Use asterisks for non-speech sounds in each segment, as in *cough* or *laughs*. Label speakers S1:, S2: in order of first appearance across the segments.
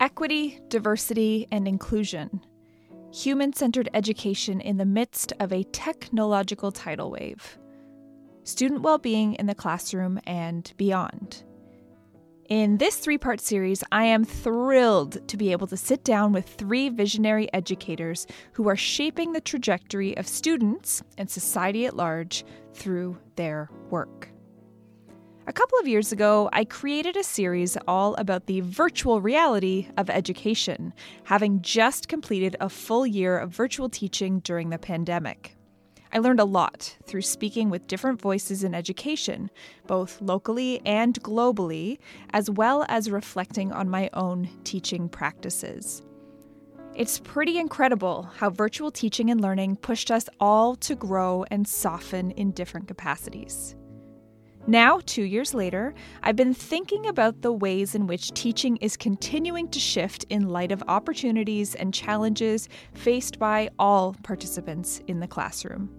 S1: Equity, diversity, and inclusion. Human centered education in the midst of a technological tidal wave. Student well being in the classroom and beyond. In this three part series, I am thrilled to be able to sit down with three visionary educators who are shaping the trajectory of students and society at large through their work. A couple of years ago, I created a series all about the virtual reality of education, having just completed a full year of virtual teaching during the pandemic. I learned a lot through speaking with different voices in education, both locally and globally, as well as reflecting on my own teaching practices. It's pretty incredible how virtual teaching and learning pushed us all to grow and soften in different capacities. Now, two years later, I've been thinking about the ways in which teaching is continuing to shift in light of opportunities and challenges faced by all participants in the classroom.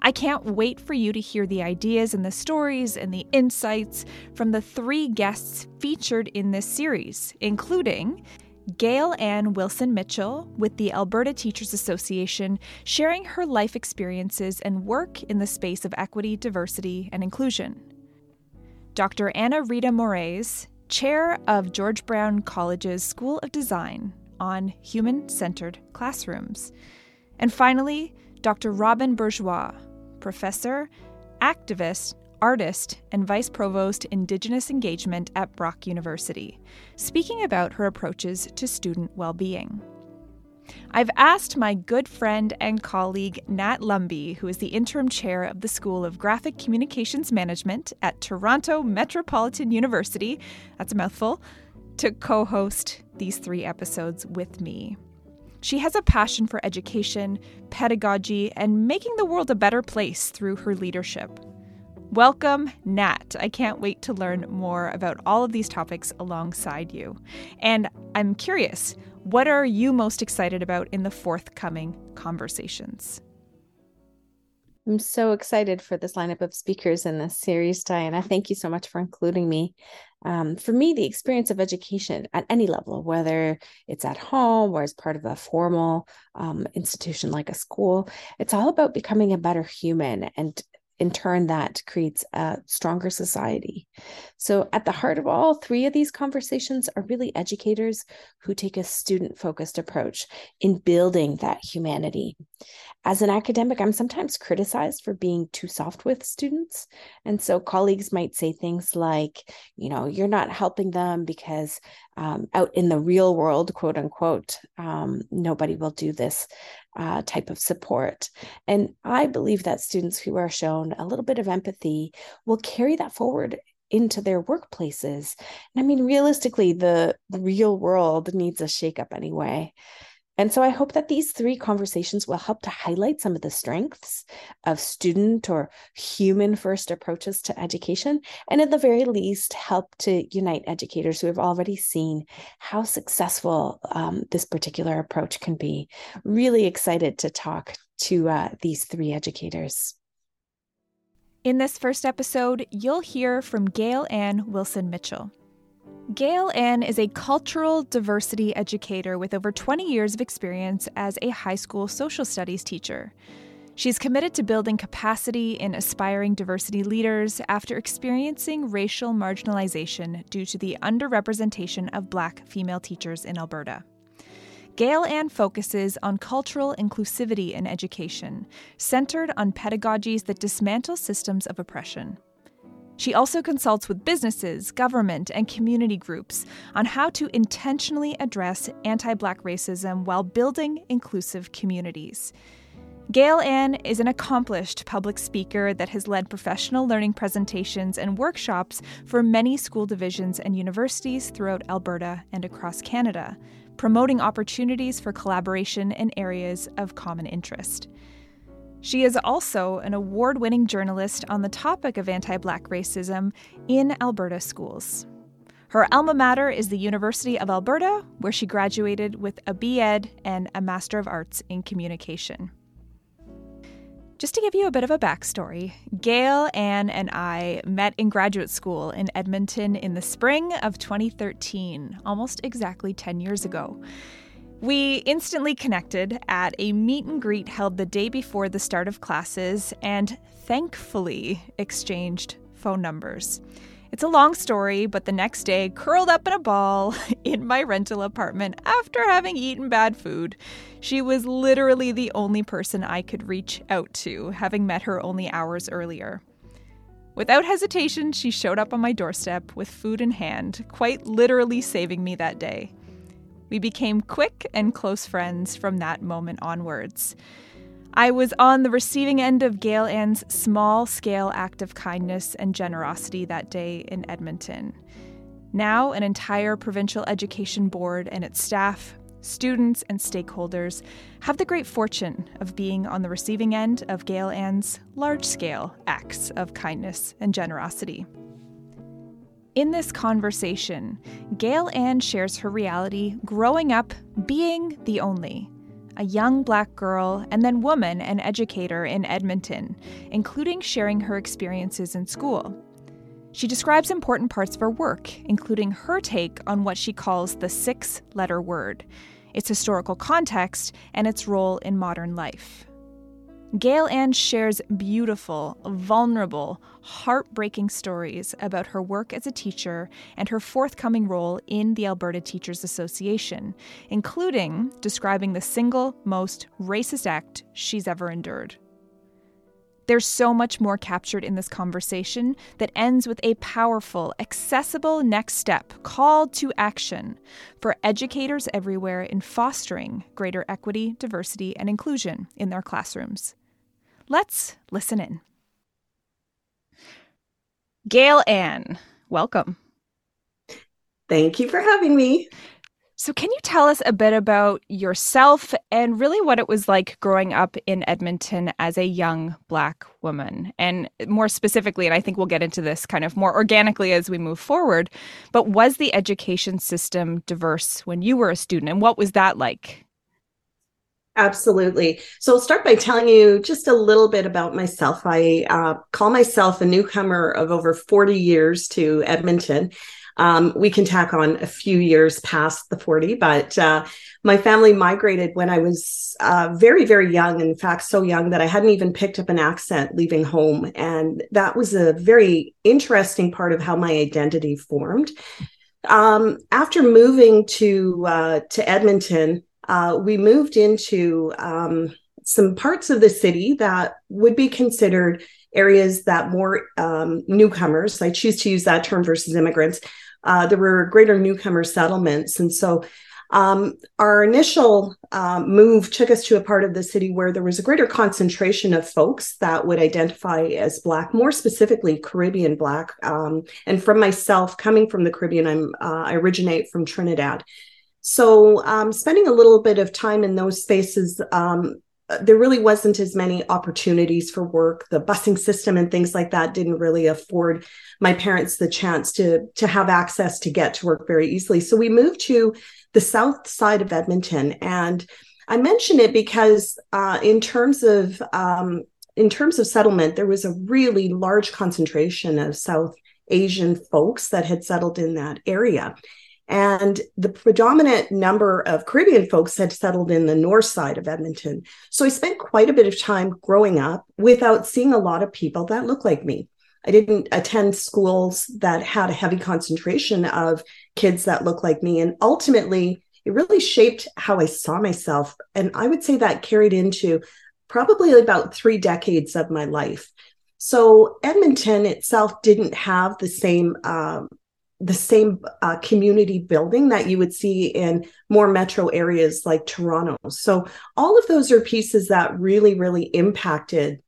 S1: I can't wait for you to hear the ideas and the stories and the insights from the three guests featured in this series, including Gail Ann Wilson Mitchell with the Alberta Teachers Association, sharing her life experiences and work in the space of equity, diversity, and inclusion. Dr. Anna Rita Moraes, chair of George Brown College's School of Design on human centered classrooms. And finally, Dr. Robyn Bourgeois, professor, activist, artist, and vice provost Indigenous engagement at Brock University, speaking about her approaches to student well being. I've asked my good friend and colleague Nat Lumby, who is the interim chair of the School of Graphic Communications Management at Toronto Metropolitan University, that's a mouthful, to co host these three episodes with me. She has a passion for education, pedagogy, and making the world a better place through her leadership. Welcome, Nat. I can't wait to learn more about all of these topics alongside you. And I'm curious, what are you most excited about in the forthcoming conversations?
S2: I'm so excited for this lineup of speakers in this series, Diana. Thank you so much for including me. Um, for me, the experience of education at any level, whether it's at home or as part of a formal um, institution like a school, it's all about becoming a better human and in turn, that creates a stronger society. So, at the heart of all three of these conversations are really educators who take a student focused approach in building that humanity. As an academic, I'm sometimes criticized for being too soft with students. And so, colleagues might say things like, you know, you're not helping them because um, out in the real world, quote unquote, um, nobody will do this uh, type of support. And I believe that students who are shown a little bit of empathy will carry that forward into their workplaces. And I mean, realistically, the, real world needs a shakeup anyway. And so I hope that these three conversations will help to highlight some of the strengths of student or human first approaches to education, and at the very least, help to unite educators who have already seen how successful um, this particular approach can be. Really excited to talk to uh, these three educators.
S1: In this first episode, you'll hear from Gail Ann Wilson Mitchell. Gail Ann is a cultural diversity educator with over 20 years of experience as a high school social studies teacher. She's committed to building capacity in aspiring diversity leaders after experiencing racial marginalization due to the underrepresentation of black female teachers in Alberta. Gail Ann focuses on cultural inclusivity in education, centered on pedagogies that dismantle systems of oppression. She also consults with businesses, government, and community groups on how to intentionally address anti Black racism while building inclusive communities. Gail Ann is an accomplished public speaker that has led professional learning presentations and workshops for many school divisions and universities throughout Alberta and across Canada, promoting opportunities for collaboration in areas of common interest. She is also an award winning journalist on the topic of anti Black racism in Alberta schools. Her alma mater is the University of Alberta, where she graduated with a B.Ed and a Master of Arts in Communication. Just to give you a bit of a backstory, Gail Ann, and I met in graduate school in Edmonton in the spring of 2013, almost exactly 10 years ago. We instantly connected at a meet and greet held the day before the start of classes and thankfully exchanged phone numbers. It's a long story, but the next day, curled up in a ball *laughs* in my rental apartment after having eaten bad food, she was literally the only person I could reach out to, having met her only hours earlier. Without hesitation, she showed up on my doorstep with food in hand, quite literally saving me that day. We became quick and close friends from that moment onwards. I was on the receiving end of Gail Ann's small scale act of kindness and generosity that day in Edmonton. Now, an entire provincial education board and its staff, students, and stakeholders have the great fortune of being on the receiving end of Gail Ann's large scale acts of kindness and generosity. In this conversation, Gail Ann shares her reality growing up being the only a young black girl, and then woman and educator in Edmonton, including sharing her experiences in school. She describes important parts of her work, including her take on what she calls the six letter word, its historical context, and its role in modern life. Gail Ann shares beautiful, vulnerable, heartbreaking stories about her work as a teacher and her forthcoming role in the Alberta Teachers Association, including describing the single most racist act she's ever endured. There's so much more captured in this conversation that ends with a powerful, accessible next step called to action for educators everywhere in fostering greater equity, diversity, and inclusion in their classrooms. Let's listen in. Gail Ann, welcome.
S3: Thank you for having me.
S1: So, can you tell us a bit about yourself and really what it was like growing up in Edmonton as a young Black woman? And more specifically, and I think we'll get into this kind of more organically as we move forward, but was the education system diverse when you were a student? And what was that like?
S3: Absolutely. So I'll start by telling you just a little bit about myself. I uh, call myself a newcomer of over 40 years to Edmonton. Um, we can tack on a few years past the 40, but uh, my family migrated when I was uh, very, very young. In fact, so young that I hadn't even picked up an accent leaving home. And that was a very interesting part of how my identity formed. Um, after moving to uh, to Edmonton, uh, we moved into um, some parts of the city that would be considered areas that more um, newcomers, I choose to use that term versus immigrants, uh, there were greater newcomer settlements. And so um, our initial uh, move took us to a part of the city where there was a greater concentration of folks that would identify as Black, more specifically Caribbean Black. Um, and from myself, coming from the Caribbean, I'm uh, I originate from Trinidad. So, um, spending a little bit of time in those spaces, um, there really wasn't as many opportunities for work. The busing system and things like that didn't really afford my parents the chance to to have access to get to work very easily. So we moved to the south side of Edmonton, and I mention it because uh, in terms of um, in terms of settlement, there was a really large concentration of South Asian folks that had settled in that area. And the predominant number of Caribbean folks had settled in the north side of Edmonton. So I spent quite a bit of time growing up without seeing a lot of people that look like me. I didn't attend schools that had a heavy concentration of kids that look like me. And ultimately, it really shaped how I saw myself. And I would say that carried into probably about three decades of my life. So Edmonton itself didn't have the same um, the same uh, community building that you would see in more metro areas like Toronto. So all of those are pieces that really, really impacted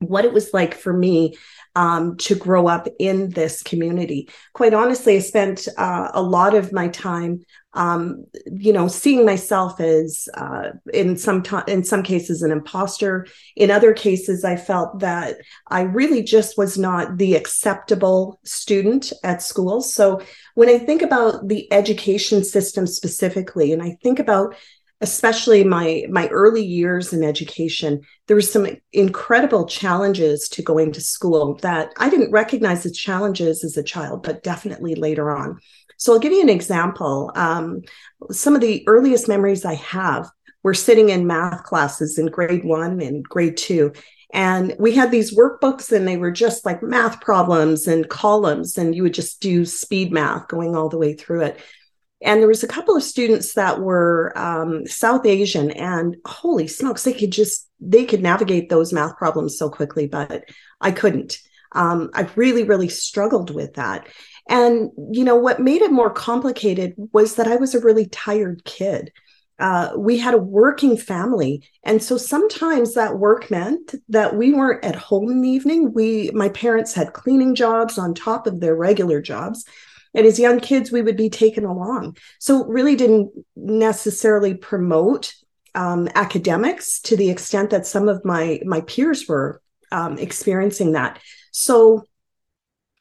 S3: what it was like for me um, to grow up in this community. Quite honestly, I spent uh, a lot of my time, um, you know, seeing myself as, uh, in some t- in some cases, an imposter. In other cases, I felt that I really just was not the acceptable student at school. So when I think about the education system specifically, and I think about especially my my early years in education there were some incredible challenges to going to school that i didn't recognize as challenges as a child but definitely later on. So i'll give you an example. Um, some of the earliest memories i have were sitting in math classes in grade one and grade two and we had these workbooks and they were just like math problems and columns and you would just do speed math going all the way through it and there was a couple of students that were um, south asian and holy smokes they could just they could navigate those math problems so quickly but i couldn't. Um, i really really struggled with that. And you know what made it more complicated was that i was a really tired kid. Uh, we had a working family and so sometimes that work meant that we weren't at home in the evening. We my parents had cleaning jobs on top of their regular jobs and as young kids we would be taken along. So really didn't necessarily promote um, academics to the extent that some of my my peers were um, experiencing that. So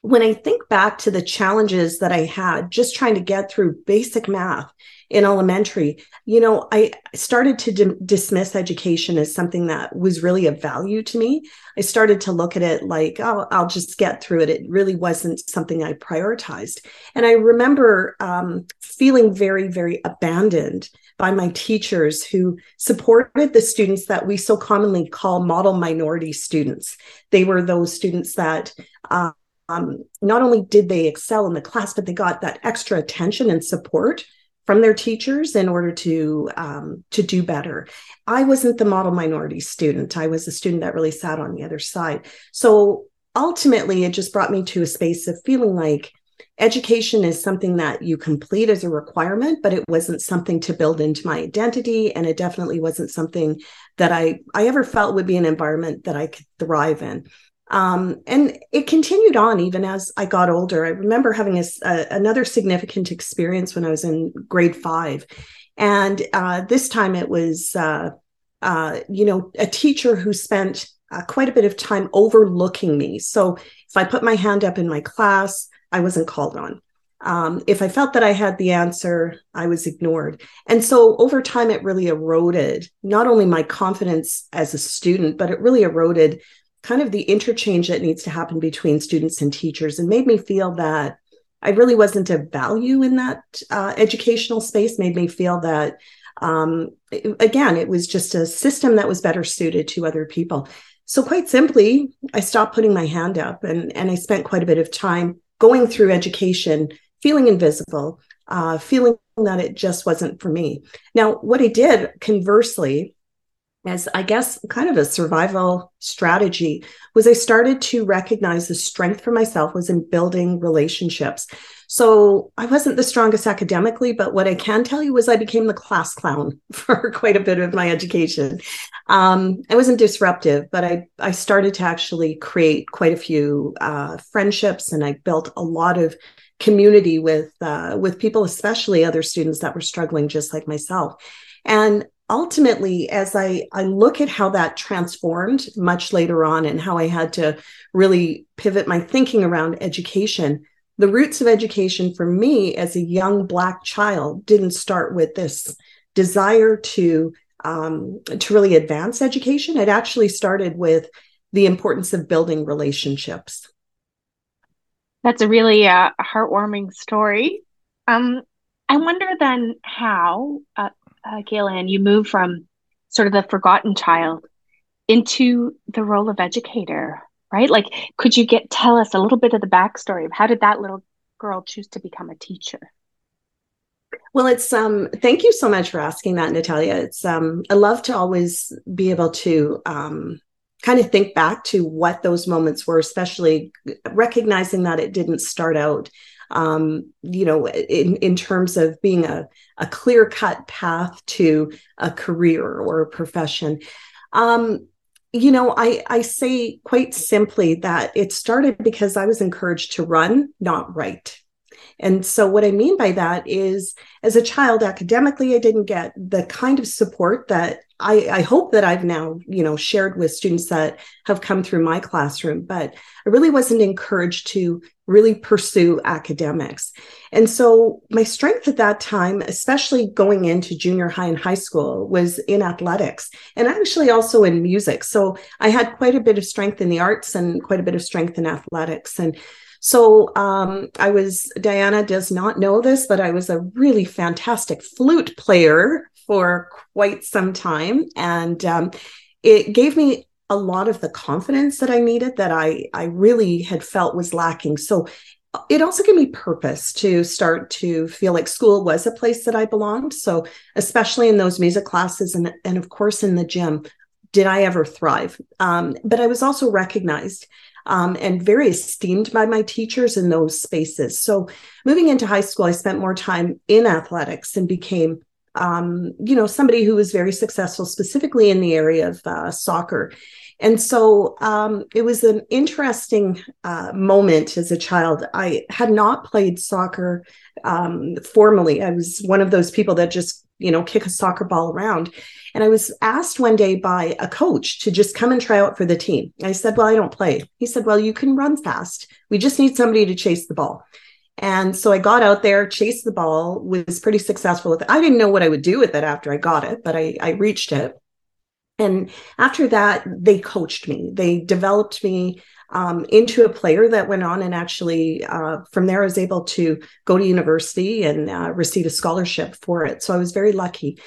S3: when i think back to the challenges that i had just trying to get through basic math in elementary, you know, I started to d- dismiss education as something that was really of value to me. I started to look at it like, oh, I'll just get through it. It really wasn't something I prioritized. And I remember um, feeling very, very abandoned by my teachers who supported the students that we so commonly call model minority students. They were those students that uh, um, not only did they excel in the class, but they got that extra attention and support from their teachers in order to um, to do better. I wasn't the model minority student. I was a student that really sat on the other side. So ultimately, it just brought me to a space of feeling like education is something that you complete as a requirement but it wasn't something to build into my identity and it definitely wasn't something that i i ever felt would be an environment that i could thrive in um, and it continued on even as I got older. I remember having a, a, another significant experience when I was in grade five. And uh, this time it was, uh, uh, you know, a teacher who spent uh, quite a bit of time overlooking me. So if I put my hand up in my class, I wasn't called on. Um, if I felt that I had the answer, I was ignored. And so over time, it really eroded not only my confidence as a student, but it really eroded kind of the interchange that needs to happen between students and teachers and made me feel that I really wasn't of value in that uh, educational space, made me feel that, um, it, again, it was just a system that was better suited to other people. So, quite simply, I stopped putting my hand up and, and I spent quite a bit of time going through education, feeling invisible, uh, feeling that it just wasn't for me. Now, what I did conversely as I guess kind of a survival strategy was I started to recognize the strength for myself was in building relationships. So I wasn't the strongest academically, but what I can tell you was I became the class clown *laughs* for quite a bit of my education. Um, I wasn't disruptive, but I I started to actually create quite a few uh, friendships, and I built a lot of community with uh, with people, especially other students that were struggling just like myself. And ultimately as i i look at how that transformed much later on and how i had to really pivot my thinking around education the roots of education for me as a young black child didn't start with this desire to um, to really advance education. It actually started with the importance of building relationships.
S4: That's a really uh, heartwarming story. Um, i wonder then how uh, uh, Gail Ann, you move from sort of the forgotten child into the role of educator, right? Like, could you get tell us a little bit of the backstory of how did that little girl choose to become a teacher?
S3: Well, it's um thank you so much for asking that, Natalia. It's um I love to always be able to um kind of think back to what those moments were, especially recognizing that it didn't start out um, you know, in, in terms of being a, a clear cut path to a career or a profession. Um, you know, I, I say quite simply that it started because I was encouraged to run, not write. And so, what I mean by that is, as a child, academically, I didn't get the kind of support that I, I, hope that I've now, you know, shared with students that have come through my classroom. But I really wasn't encouraged to really pursue academics. And so, my strength at that time, especially going into junior high and high school, was in athletics and actually also in music. So, I had quite a bit of strength in the arts and quite a bit of strength in athletics. And so um, I was, Diana does not know this, but I was a really fantastic flute player for quite some time. And um, it gave me a lot of the confidence that I needed that I, I really had felt was lacking. So it also gave me purpose to start to feel like school was a place that I belonged. So, especially in those music classes and, and of course in the gym, did I ever thrive? Um, but I was also recognized um, and very esteemed by my teachers in those spaces. So, moving into high school, I spent more time in athletics and became, um, you know, somebody who was very successful, specifically in the area of uh, soccer. And so um, it was an interesting uh, moment as a child. I had not played soccer um, formally. I was one of those people that just, you know, kick a soccer ball around. And I was asked one day by a coach to just come and try out for the team. I said, Well, I don't play. He said, Well, you can run fast. We just need somebody to chase the ball. And so I got out there, chased the ball, was pretty successful with it. I didn't know what I would do with it after I got it, but I, I reached it. And after that, they coached me. They developed me um, into a player that went on and actually uh, from there I was able to go to university and uh, receive a scholarship for it. So I was very lucky.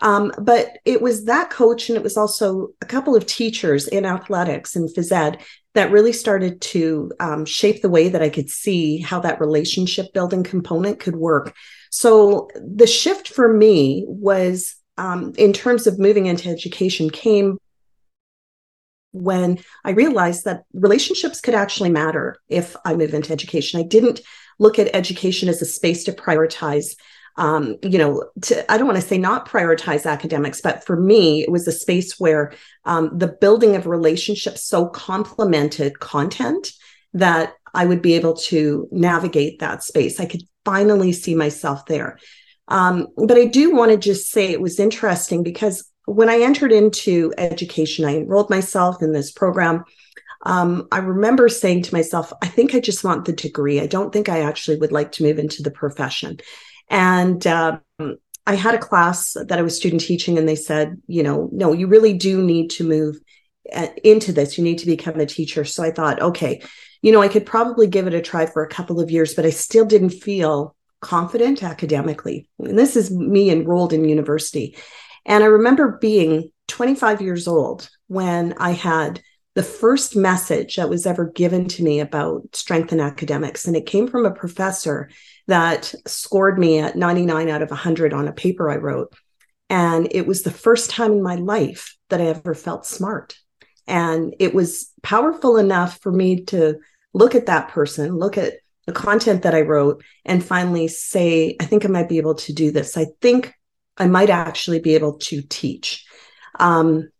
S3: Um, but it was that coach and it was also a couple of teachers in athletics and phys ed that really started to um, shape the way that I could see how that relationship building component could work. So the shift for me was um, in terms of moving into education came when I realized that relationships could actually matter if I move into education. I didn't look at education as a space to prioritize um, you know, to, I don't want to say not prioritize academics, but for me, it was a space where um, the building of relationships so complemented content that I would be able to navigate that space. I could finally see myself there. Um, but I do want to just say it was interesting because when I entered into education, I enrolled myself in this program. Um, I remember saying to myself, I think I just want the degree. I don't think I actually would like to move into the profession. And um, I had a class that I was student teaching, and they said, you know, no, you really do need to move uh, into this. You need to become a teacher. So I thought, okay, you know, I could probably give it a try for a couple of years, but I still didn't feel confident academically. And this is me enrolled in university. And I remember being 25 years old when I had the first message that was ever given to me about strength in academics. And it came from a professor that scored me at 99 out of 100 on a paper I wrote. And it was the first time in my life that I ever felt smart. And it was powerful enough for me to look at that person, look at the content that I wrote, and finally say, I think I might be able to do this. I think I might actually be able to teach. Um,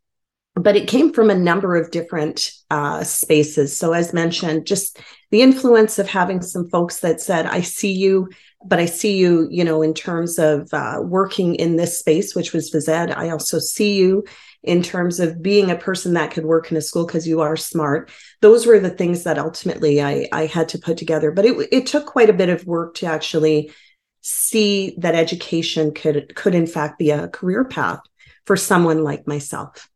S3: but it came from a number of different uh, spaces. So, as mentioned, just the influence of having some folks that said, I see you, but I see you, you know, in terms of uh, working in this space, which was phys ed. I also see you in terms of being a person that could work in a school because you are smart. Those were the things that ultimately I, I had to put together. But it, it took quite a bit of work to actually see that education could could in fact be a career path for someone like myself.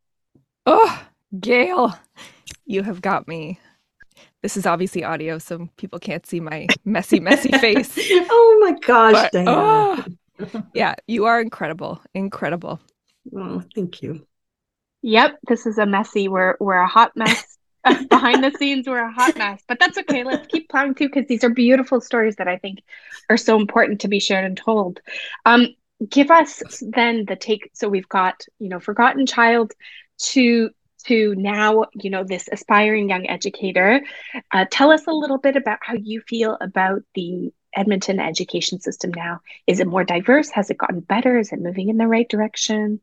S1: Oh, Gail, you have got me. This is obviously audio, so people can't see my messy, messy *laughs* face.
S3: oh my gosh, but, oh,
S1: yeah, *laughs* you are incredible. Incredible.
S3: Oh, thank you.
S4: Yep, this is a messy. We're we're a hot mess. *laughs* Behind the scenes, we're a hot mess, but that's okay. Let's keep plowing through because these are beautiful stories that I think are so important to be shared and told. Um, give us then the take. So we've got you know forgotten child to to now you know this aspiring young educator uh, tell us a little bit about how you feel about the Edmonton education system now? Is it more diverse? Has it gotten better? Is it moving in the right direction?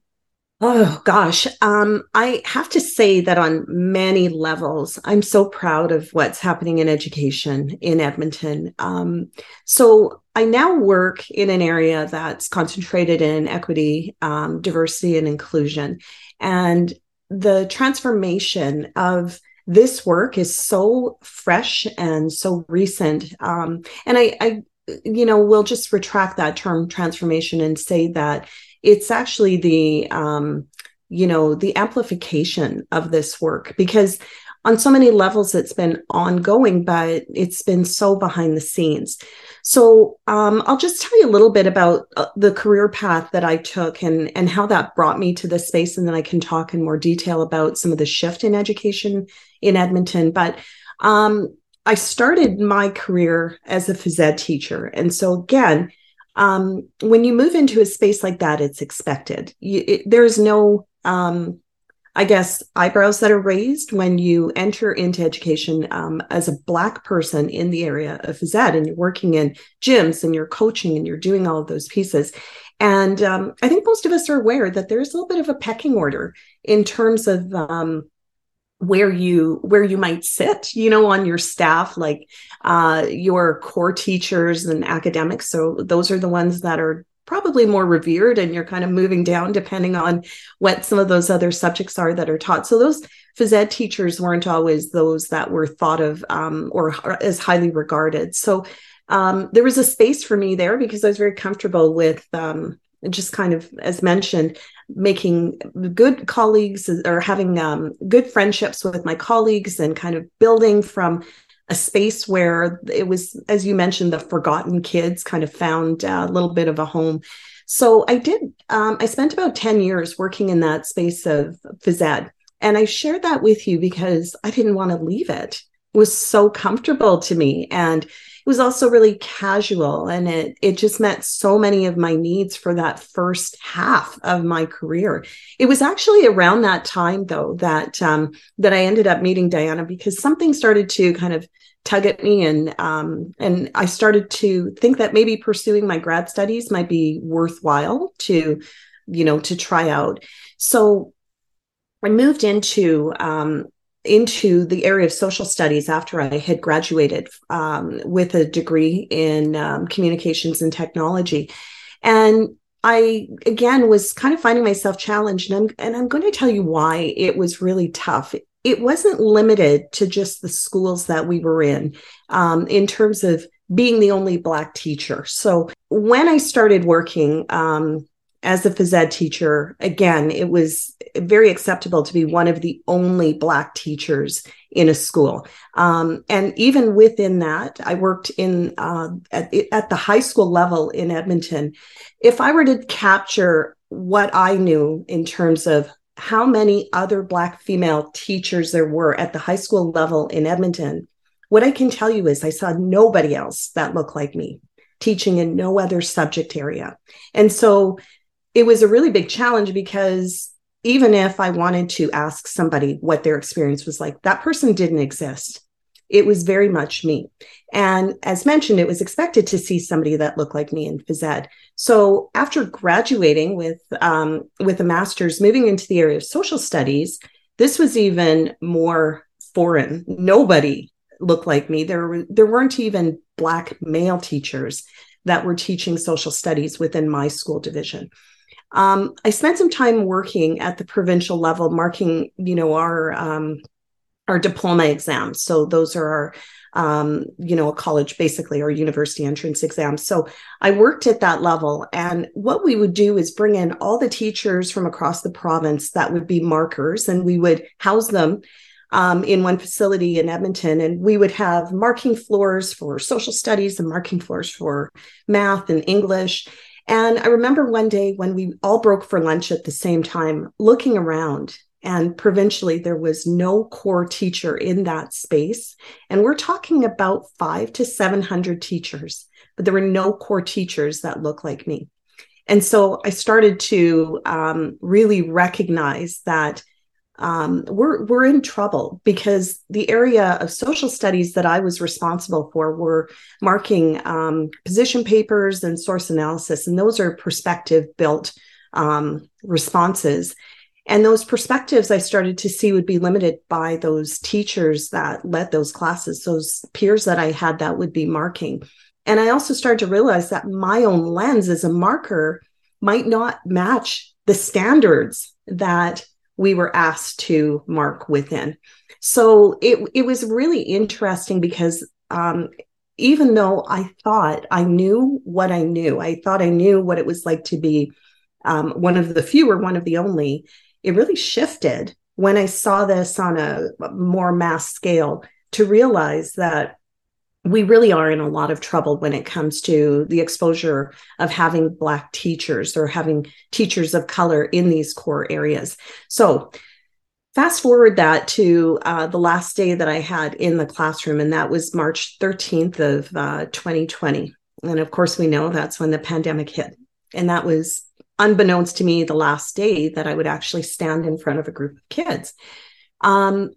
S3: Oh gosh, um, I have to say that on many levels, I'm so proud of what's happening in education in Edmonton. Um, so I now work in an area that's concentrated in equity, um, diversity, and inclusion, and the transformation of this work is so fresh and so recent. Um, and I, I, you know, will just retract that term transformation and say that it's actually the um, you know the amplification of this work because on so many levels it's been ongoing but it's been so behind the scenes. So um, i'll just tell you a little bit about uh, the career path that i took and and how that brought me to this space and then i can talk in more detail about some of the shift in education in edmonton. But um, i started my career as a phys ed teacher. And so again um, when you move into a space like that, it's expected. You, it, there's no, um, I guess, eyebrows that are raised when you enter into education um, as a Black person in the area of phys ed and you're working in gyms and you're coaching and you're doing all of those pieces. And um, I think most of us are aware that there's a little bit of a pecking order in terms of um, where you where you might sit you know on your staff like uh your core teachers and academics so those are the ones that are probably more revered and you're kind of moving down depending on what some of those other subjects are that are taught. So those phys ed teachers weren't always those that were thought of um, or as highly regarded. So um, there was a space for me there because i was very comfortable with um, just kind of as mentioned making good colleagues or having um, good friendships with my colleagues and kind of building from a space where it was as you mentioned the forgotten kids kind of found a little bit of a home. So i did um, i spent about 10 years working in that space of phys ed and i shared that with you because i didn't want to leave it. It was so comfortable to me and was also really casual and it it just met so many of my needs for that first half of my career. It was actually around that time though that um, that I ended up meeting Diana because something started to kind of tug at me and um, and I started to think that maybe pursuing my grad studies might be worthwhile to you know to try out. So I moved into um, into the area of social studies after I had graduated um, with a degree in um, communications and technology. And I again was kind of finding myself challenged, and I'm, and I'm going to tell you why it was really tough. It wasn't limited to just the schools that we were in, um, in terms of being the only Black teacher. So when I started working, um, as a phys ed teacher, again, it was very acceptable to be one of the only Black teachers in a school. Um, and even within that, I worked in uh, at, at the high school level in Edmonton. If I were to capture what I knew in terms of how many other Black female teachers there were at the high school level in Edmonton, what I can tell you is I saw nobody else that looked like me teaching in no other subject area. And so it was a really big challenge because even if I wanted to ask somebody what their experience was like, that person didn't exist. It was very much me. And as mentioned, it was expected to see somebody that looked like me in phys ed. So after graduating with um, with a master's, moving into the area of social studies, this was even more foreign. Nobody looked like me. There were there weren't even black male teachers that were teaching social studies within my school division. Um, I spent some time working at the provincial level, marking, you know, our um, our diploma exams. So those are our, um, you know, a college basically or university entrance exams. So I worked at that level, and what we would do is bring in all the teachers from across the province that would be markers, and we would house them um, in one facility in Edmonton, and we would have marking floors for social studies and marking floors for math and English. And I remember one day when we all broke for lunch at the same time, looking around, and provincially, there was no core teacher in that space. And we're talking about five to 700 teachers, but there were no core teachers that looked like me. And so I started to um, really recognize that um, we're we're in trouble because the area of social studies that I was responsible for were marking um, position papers and source analysis, and those are perspective built um, responses. And those perspectives I started to see would be limited by those teachers that led those classes, those peers that I had that would be marking. And I also started to realize that my own lens as a marker might not match the standards that we were asked to mark within. So it, it was really interesting because um, even though I thought I knew what I knew, I thought I knew what it was like to be um, one of the few or one of the only, it really shifted when I saw this on a more mass scale to realize that we really are in a lot of trouble when it comes to the exposure of having Black teachers or having teachers of color in these core areas. So, fast forward that to uh, the last day that I had in the classroom, and that was March 13th of uh, 2020. And of course, we know that's when the pandemic hit. And that was unbeknownst to me the last day that I would actually stand in front of a group of kids. Um,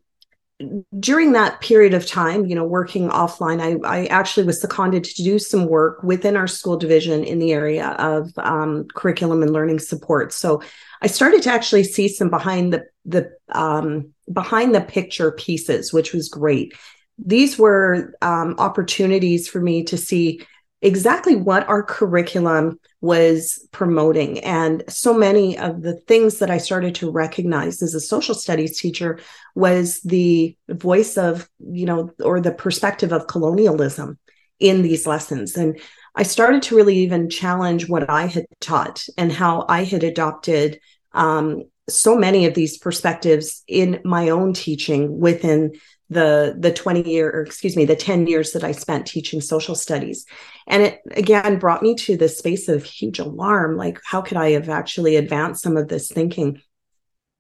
S3: during that period of time, you know, working offline, I, I actually was seconded to do some work within our school division in the area of um, curriculum and learning support. So I started to actually see some behind the the um, behind the picture pieces, which was great. These were um, opportunities for me to see exactly what our curriculum was promoting. And so many of the things that I started to recognize as a social studies teacher was the voice of, you know, or the perspective of colonialism in these lessons. And I started to really even challenge what I had taught and how I had adopted um, so many of these perspectives in my own teaching within the the 20 year or excuse me the 10 years that i spent teaching social studies. And it again brought me to this space of huge alarm like how could i have actually advanced some of this thinking?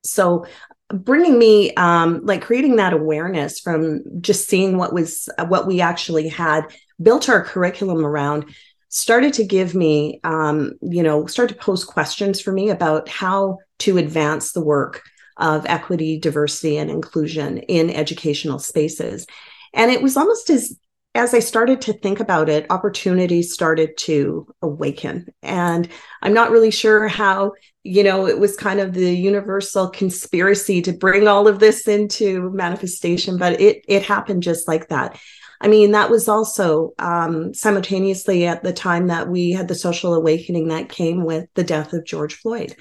S3: So bringing me um like creating that awareness from just seeing what was what we actually had built our curriculum around started to give me um you know start to pose questions for me about how to advance the work of equity, diversity, and inclusion in educational spaces. And it was almost as as I started to think about it, opportunities started to awaken. And I'm not really sure how, you know, it was kind of the universal conspiracy to bring all of this into manifestation, but it it happened just like that. I mean, that was also um, simultaneously at the time that we had the social awakening that came with the death of George Floyd.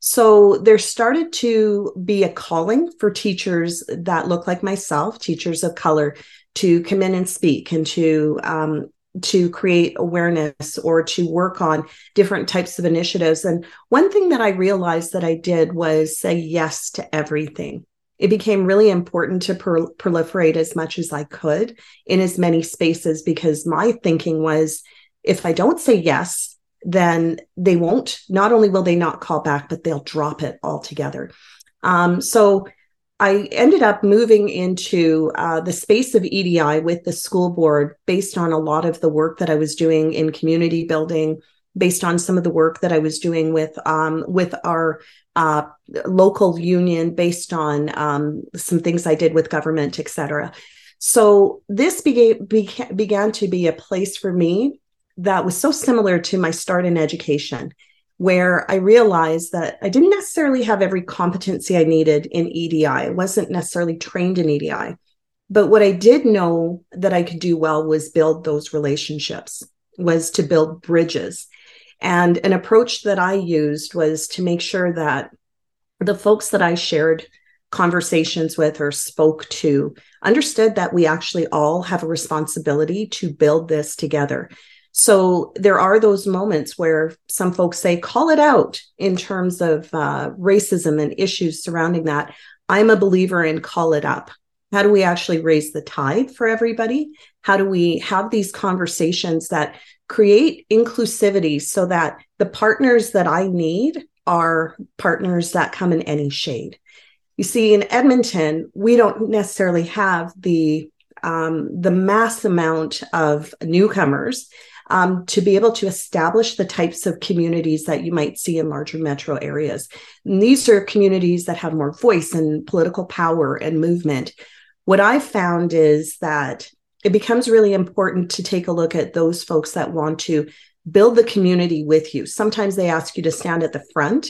S3: So there started to be a calling for teachers that look like myself, teachers of color, to come in and speak and to um, to create awareness or to work on different types of initiatives. And one thing that I realized that I did was say yes to everything. It became really important to proliferate as much as I could in as many spaces because my thinking was if I don't say yes, then they won't. Not only will they not call back, but they'll drop it altogether. Um, so I ended up moving into uh, the space of EDI with the school board based on a lot of the work that I was doing in community building, based on some of the work that I was doing with um, with our uh, local union, based on um, some things I did with government, et cetera. So this began began to be a place for me that was so similar to my start in education, where I realized that I didn't necessarily have every competency I needed in EDI. I wasn't necessarily trained in EDI. But what I did know that I could do well was build those relationships, was to build bridges. And an approach that I used was to make sure that the folks that I shared conversations with or spoke to understood that we actually all have a responsibility to build this together. So there are those moments where some folks say, call it out in terms of uh, racism and issues surrounding that. I'm a believer in call it up. How do we actually raise the tide for everybody? How do we have these conversations that create inclusivity so that the partners that I need are partners that come in any shade? You see, in Edmonton, we don't necessarily have the um, the mass amount of newcomers um, to be able to establish the types of communities that you might see in larger metro areas. And these are communities that have more voice and political power and movement. What I've found is that it becomes really important to take a look at those folks that want to build the community with you. Sometimes they ask you to stand at the front.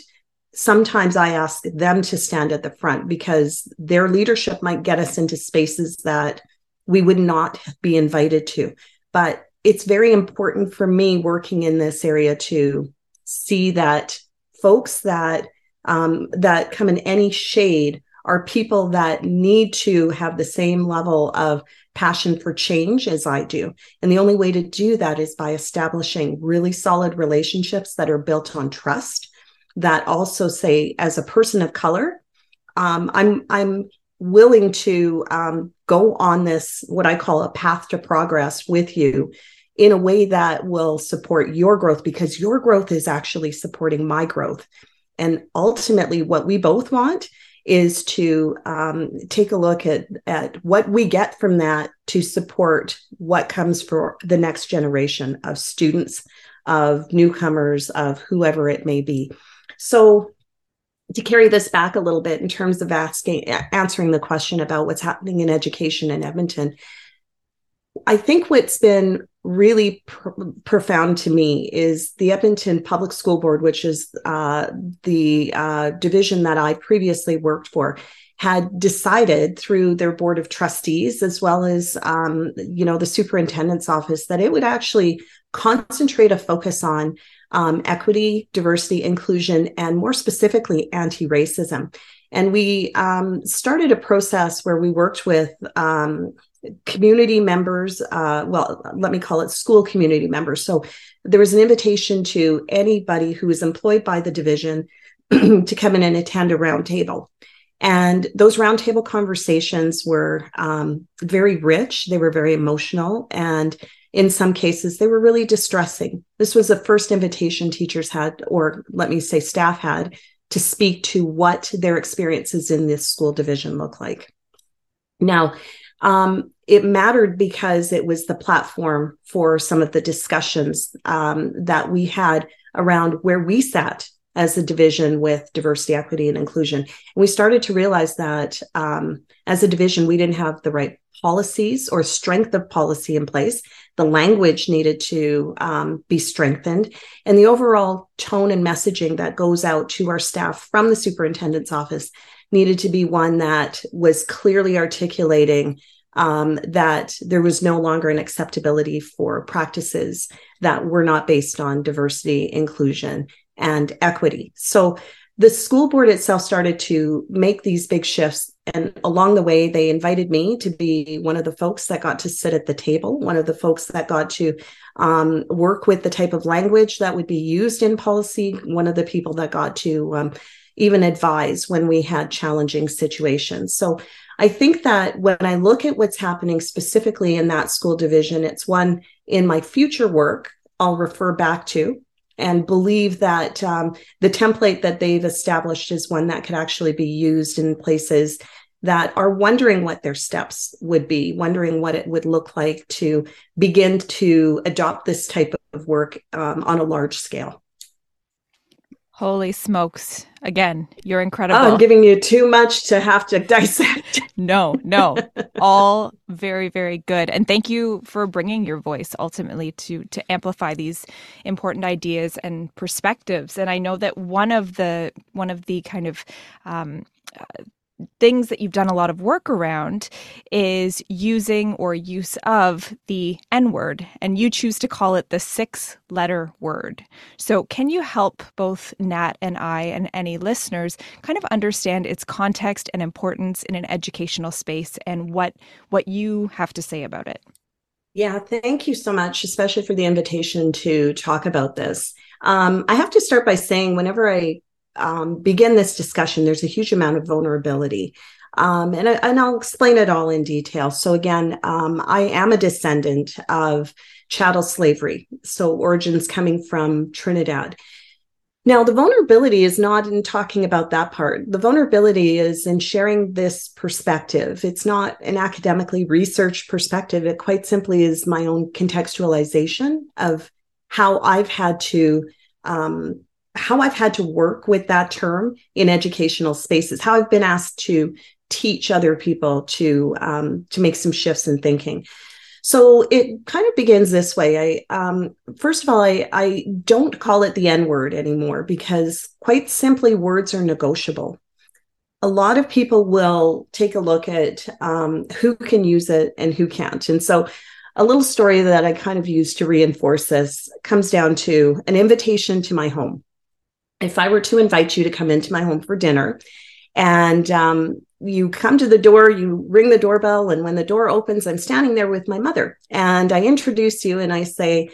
S3: Sometimes I ask them to stand at the front because their leadership might get us into spaces that we would not be invited to. But it's very important for me working in this area to see that folks that um, that come in any shade are people that need to have the same level of passion for change as I do. And the only way to do that is by establishing really solid relationships that are built on trust. That also say, as a person of color, um, I'm I'm willing to um, go on this what I call a path to progress with you in a way that will support your growth because your growth is actually supporting my growth. And ultimately, what we both want is to um, take a look at, at what we get from that to support what comes for the next generation of students, of newcomers, of whoever it may be. So, to carry this back a little bit in terms of asking, answering the question about what's happening in education in Edmonton, I think what's been really pr- profound to me is the Edmonton Public School Board, which is uh, the uh, division that I previously worked for, had decided through their board of trustees as well as um, you know the superintendent's office that it would actually concentrate a focus on um, equity, diversity, inclusion, and more specifically anti-racism. And we um, started a process where we worked with um, community members uh, well let me call it school community members. So there was an invitation to anybody who is employed by the division *clears throat* to come in and attend a roundtable and those roundtable conversations were um, very rich. They were very emotional. And in some cases they were really distressing. This was the first invitation teachers had or let me say staff had to speak to what their experiences in this school division look like. Now um, it mattered because it was the platform for some of the discussions um, that we had around where we sat as a division with diversity, equity, and inclusion. And we started to realize that um, as a division, we didn't have the right policies or strength of policy in place. The language needed to um, be strengthened, and the overall tone and messaging that goes out to our staff from the superintendent's office needed to be one that was clearly articulating um, that there was no longer an acceptability for practices that were not based on diversity, inclusion, and equity. So the school board itself started to make these big shifts. And along the way, they invited me to be one of the folks that got to sit at the table, one of the folks that got to um, work with the type of language that would be used in policy, one of the people that got to um, even advise when we had challenging situations. So I think that when I look at what's happening specifically in that school division, it's one in my future work I'll refer back to and believe that um, the template that they've established is one that could actually be used in places that are wondering what their steps would be, wondering what it would look like to begin to adopt this type of work um, on a large scale.
S1: Holy smokes. Again, you're incredible.
S3: Oh, I'm giving you too much to have to *laughs* dissect.
S1: no, no. *laughs* All very very good. And thank you for bringing your voice ultimately to to amplify these important ideas and perspectives. And I know that one of the one of the kind of um, things that you've done a lot of work around is using or use of the N word, and you choose to call it the six letter word. So, can you help both Nat and I and any listeners kind of understand its context and importance in an educational space and what, what you have to say about it?
S3: Yeah, thank you so much, especially for the invitation to talk about this. Um, I have to start by saying, whenever I um, begin this discussion, there's a huge amount of vulnerability. Um, and, and I'll explain it all in detail. So, again, um, I am a descendant of chattel slavery, so origins coming from Trinidad. Now, the vulnerability is not in talking about that part. The vulnerability is in sharing this perspective. It's not an academically researched perspective. It quite simply is my own contextualization of how I've had to um, how I've had to work with that term in educational spaces, how I've been asked to teach other people to um, to make some shifts in thinking. So it kind of begins this way. I um, first of all, I, I don't call it the N word anymore because quite simply, words are negotiable. A lot of people will take a look at um, who can use it and who can't. And so, a little story that I kind of use to reinforce this comes down to an invitation to my home. If I were to invite you to come into my home for dinner, and um, you come to the door, you ring the doorbell, and when the door opens, I'm standing there with my mother, and I introduce you and I say,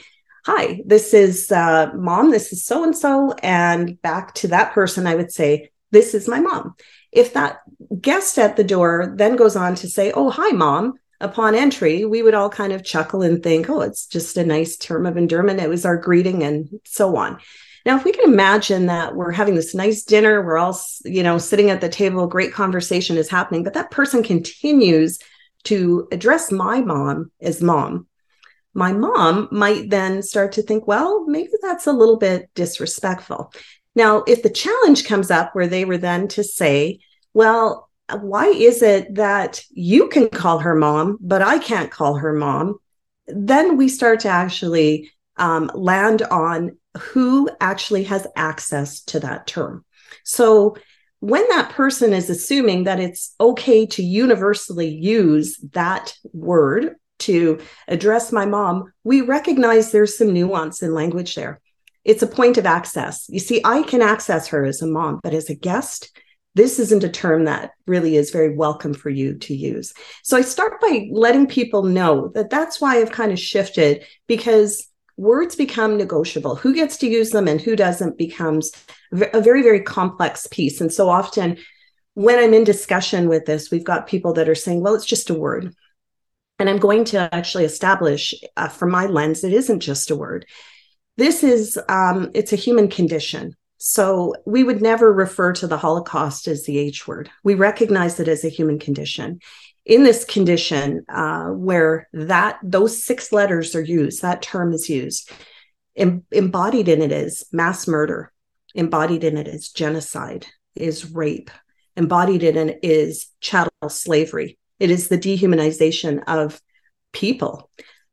S3: Hi, this is uh, mom, this is so and so. And back to that person, I would say, This is my mom. If that guest at the door then goes on to say, Oh, hi, mom, upon entry, we would all kind of chuckle and think, Oh, it's just a nice term of endearment. It was our greeting and so on. Now, if we can imagine that we're having this nice dinner, we're all, you know, sitting at the table, great conversation is happening, but that person continues to address my mom as mom. My mom might then start to think, well, maybe that's a little bit disrespectful. Now, if the challenge comes up where they were then to say, well, why is it that you can call her mom, but I can't call her mom? Then we start to actually um, land on who actually has access to that term. So when that person is assuming that it's okay to universally use that word to address my mom, we recognize there's some nuance in language there. It's a point of access. You see, I can access her as a mom, but as a guest, this isn't a term that really is very welcome for you to use. So I start by letting people know that that's why I've kind of shifted because words become negotiable. Who gets to use them and who doesn't becomes a very, very complex piece. And so often, when I'm in discussion with this, we've got people that are saying, well, it's just a word. And I'm going to actually establish uh, from my lens, it isn't just a word. This is, um, it's a human condition. So we would never refer to the Holocaust as the H word. We recognize it as a human condition in this condition uh, where that those six letters are used, that term is used, em- embodied in it is mass murder, embodied in it is genocide, is rape, embodied in it is chattel slavery. It is the dehumanization of people.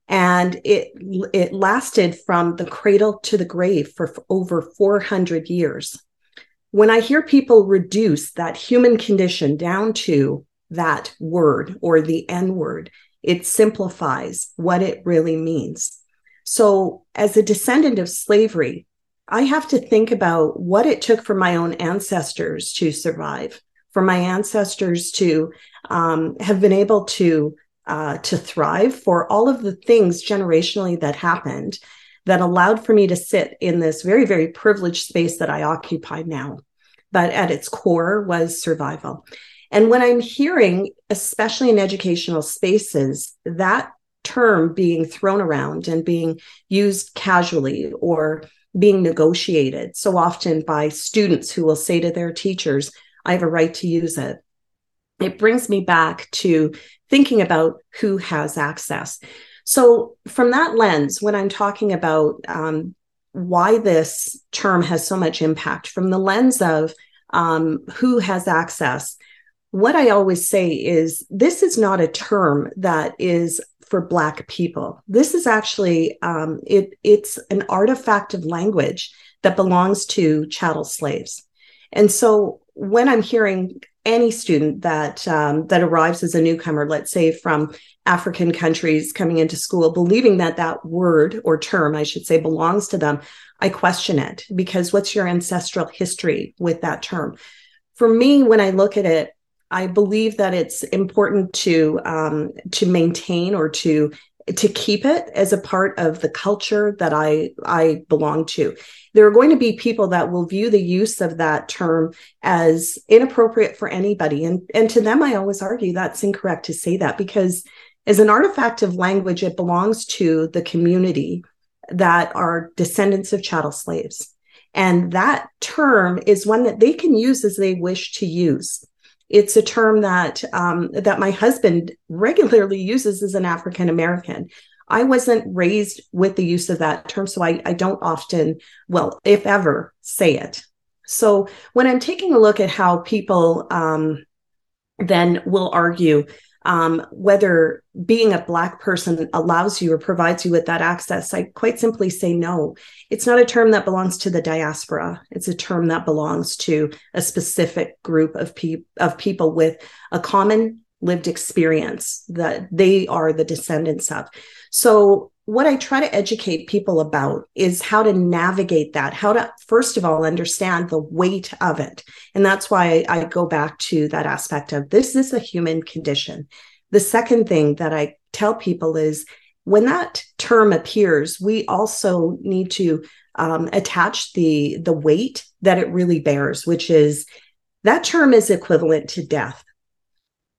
S3: And it it lasted from the cradle to the grave for, for over 400 years. When I hear people reduce that human condition down to that word or the N word. It simplifies what it really means. So, as a descendant of slavery, I have to think about what it took for my own ancestors to survive, for my ancestors to um, have been able to uh, to thrive, for all of the things generationally that happened that allowed for me to sit in this very very privileged space that I occupy now. But at its core was survival. And when I'm hearing, especially in educational spaces, that term being thrown around and being used casually or being negotiated so often by students who will say to their teachers, I have a right to use it. It brings me back to thinking about who has access. So, from that lens, when I'm talking about um, why this term has so much impact, from the lens of um, who has access, what I always say is this is not a term that is for Black people. This is actually um, it. It's an artifact of language that belongs to chattel slaves. And so when I'm hearing any student that um, that arrives as a newcomer, let's say from African countries coming into school, believing that that word or term, I should say, belongs to them, I question it because what's your ancestral history with that term? For me, when I look at it, I believe that it's important to um, to maintain or to to keep it as a part of the culture that I I belong to. There are going to be people that will view the use of that term as inappropriate for anybody, and and to them, I always argue that's incorrect to say that because as an artifact of language, it belongs to the community that are descendants of chattel slaves. And that term is one that they can use as they wish to use. It's a term that um, that my husband regularly uses as an African American. I wasn't raised with the use of that term, so I, I don't often, well, if ever, say it. So when I'm taking a look at how people um, then will argue um, whether being a Black person allows you or provides you with that access, I quite simply say no. It's not a term that belongs to the diaspora. It's a term that belongs to a specific group of, pe- of people with a common lived experience that they are the descendants of. So, what I try to educate people about is how to navigate that, how to, first of all, understand the weight of it. And that's why I go back to that aspect of this is a human condition. The second thing that I tell people is when that term appears, we also need to um, attach the the weight that it really bears, which is that term is equivalent to death.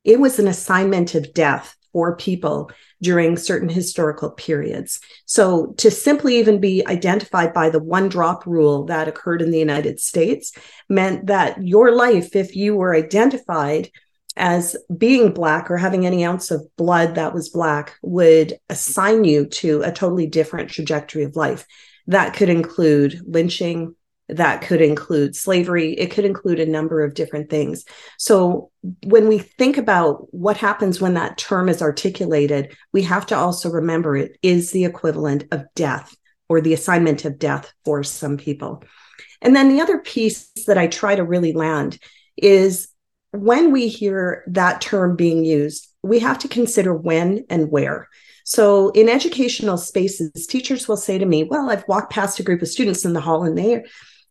S3: It was an assignment of death for people during certain historical periods. So to simply even be identified by the one drop rule that occurred in the United States meant that your life, if you were identified as being black or having any ounce of blood that was black, would assign you to a totally different trajectory of life. That could include lynching, that could include slavery. It could include a number of different things. So when we think about what happens when that term is articulated we have to also remember it is the equivalent of death or the assignment of death for some people. And then the other piece that i try to really land is when we hear that term being used we have to consider when and where. So in educational spaces, teachers will say to me, Well, I've walked past a group of students in the hall and they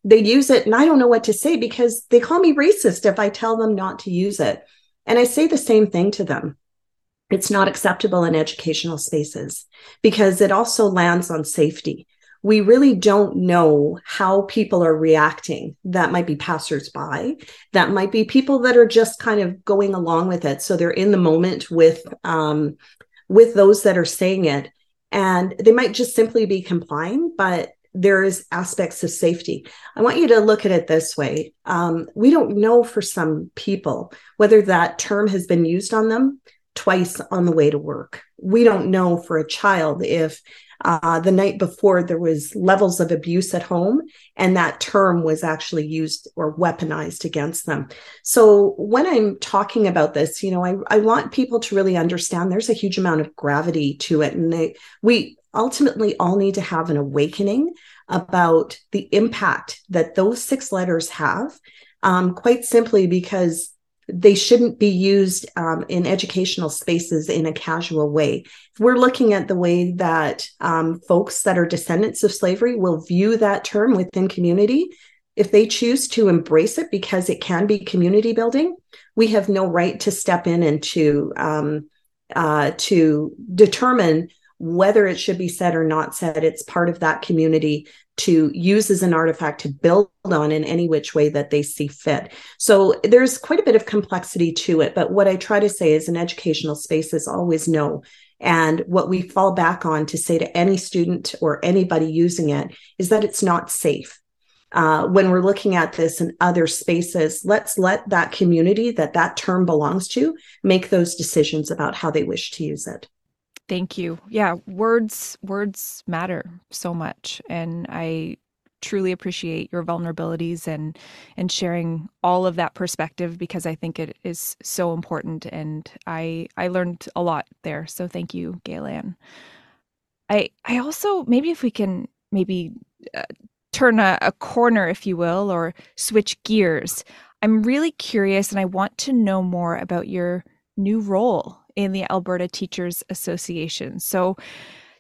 S3: they use it and I don't know what to say because they call me racist if I tell them not to use it. And I say the same thing to them. It's not acceptable in educational spaces because it also lands on safety. We really don't know how people are reacting. That might be passersby. That might be people that are just kind of going along with it. So they're in the moment with, um, with those that are saying it. And they might just simply be complying, but there is aspects of safety. I want you to look at it this way. Um, we don't know for some people whether that term has been used on them twice on the way to work. We don't know for a child if uh, the night before there was levels of abuse at home and that term was actually used or weaponized against them so when i'm talking about this you know i, I want people to really understand there's a huge amount of gravity to it and they, we ultimately all need to have an awakening about the impact that those six letters have, um, quite simply because they shouldn't be used um, in educational spaces in a casual way. If we're looking at the way that um, folks that are descendants of slavery will view that term within community, if they choose to embrace it because it can be community building, we have no right to step in and to um, uh, to determine whether it should be said or not said, it's part of that community to use as an artifact to build on in any which way that they see fit. So there's quite a bit of complexity to it. But what I try to say is in educational spaces, always know. And what we fall back on to say to any student or anybody using it is that it's not safe. Uh, when we're looking at this in other spaces, let's let that community that that term belongs to make those decisions about how they wish to use it.
S1: Thank you. Yeah, words words matter so much and I truly appreciate your vulnerabilities and and sharing all of that perspective because I think it is so important and I I learned a lot there. So thank you, Gail Ann. I I also maybe if we can maybe uh, turn a, a corner if you will or switch gears. I'm really curious and I want to know more about your new role in the Alberta Teachers Association. So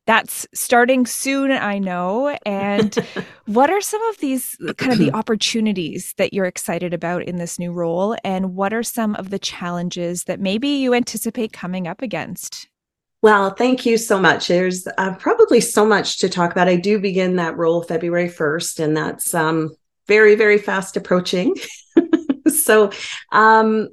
S1: that's starting soon, I know. And *laughs* what are some of these kind of the *clears throat* opportunities that you're excited about in this new role? And what are some of the challenges that maybe you anticipate coming up against?
S3: Well, thank you so much. There's uh, probably so much to talk about. I do begin that role February 1st, and that's um, very, very fast approaching. *laughs* so, um,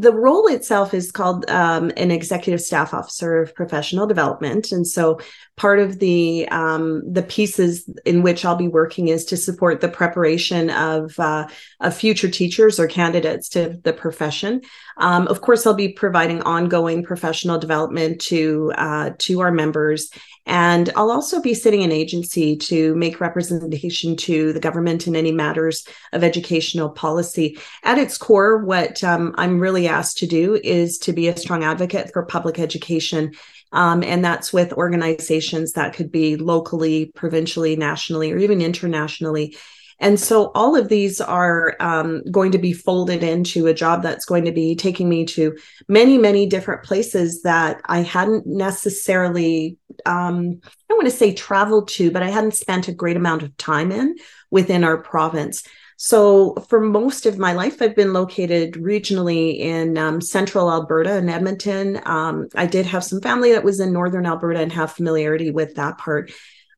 S3: the role itself is called um, an executive staff officer of professional development, and so part of the um, the pieces in which I'll be working is to support the preparation of uh, of future teachers or candidates to the profession. Um, of course, I'll be providing ongoing professional development to uh, to our members, and I'll also be sitting in agency to make representation to the government in any matters of educational policy. At its core, what um, I'm really asked to do is to be a strong advocate for public education um, and that's with organizations that could be locally, provincially, nationally, or even internationally. And so all of these are um, going to be folded into a job that's going to be taking me to many, many different places that I hadn't necessarily, um, I don't want to say traveled to, but I hadn't spent a great amount of time in within our province. So, for most of my life, I've been located regionally in um, central Alberta and Edmonton. Um, I did have some family that was in northern Alberta and have familiarity with that part.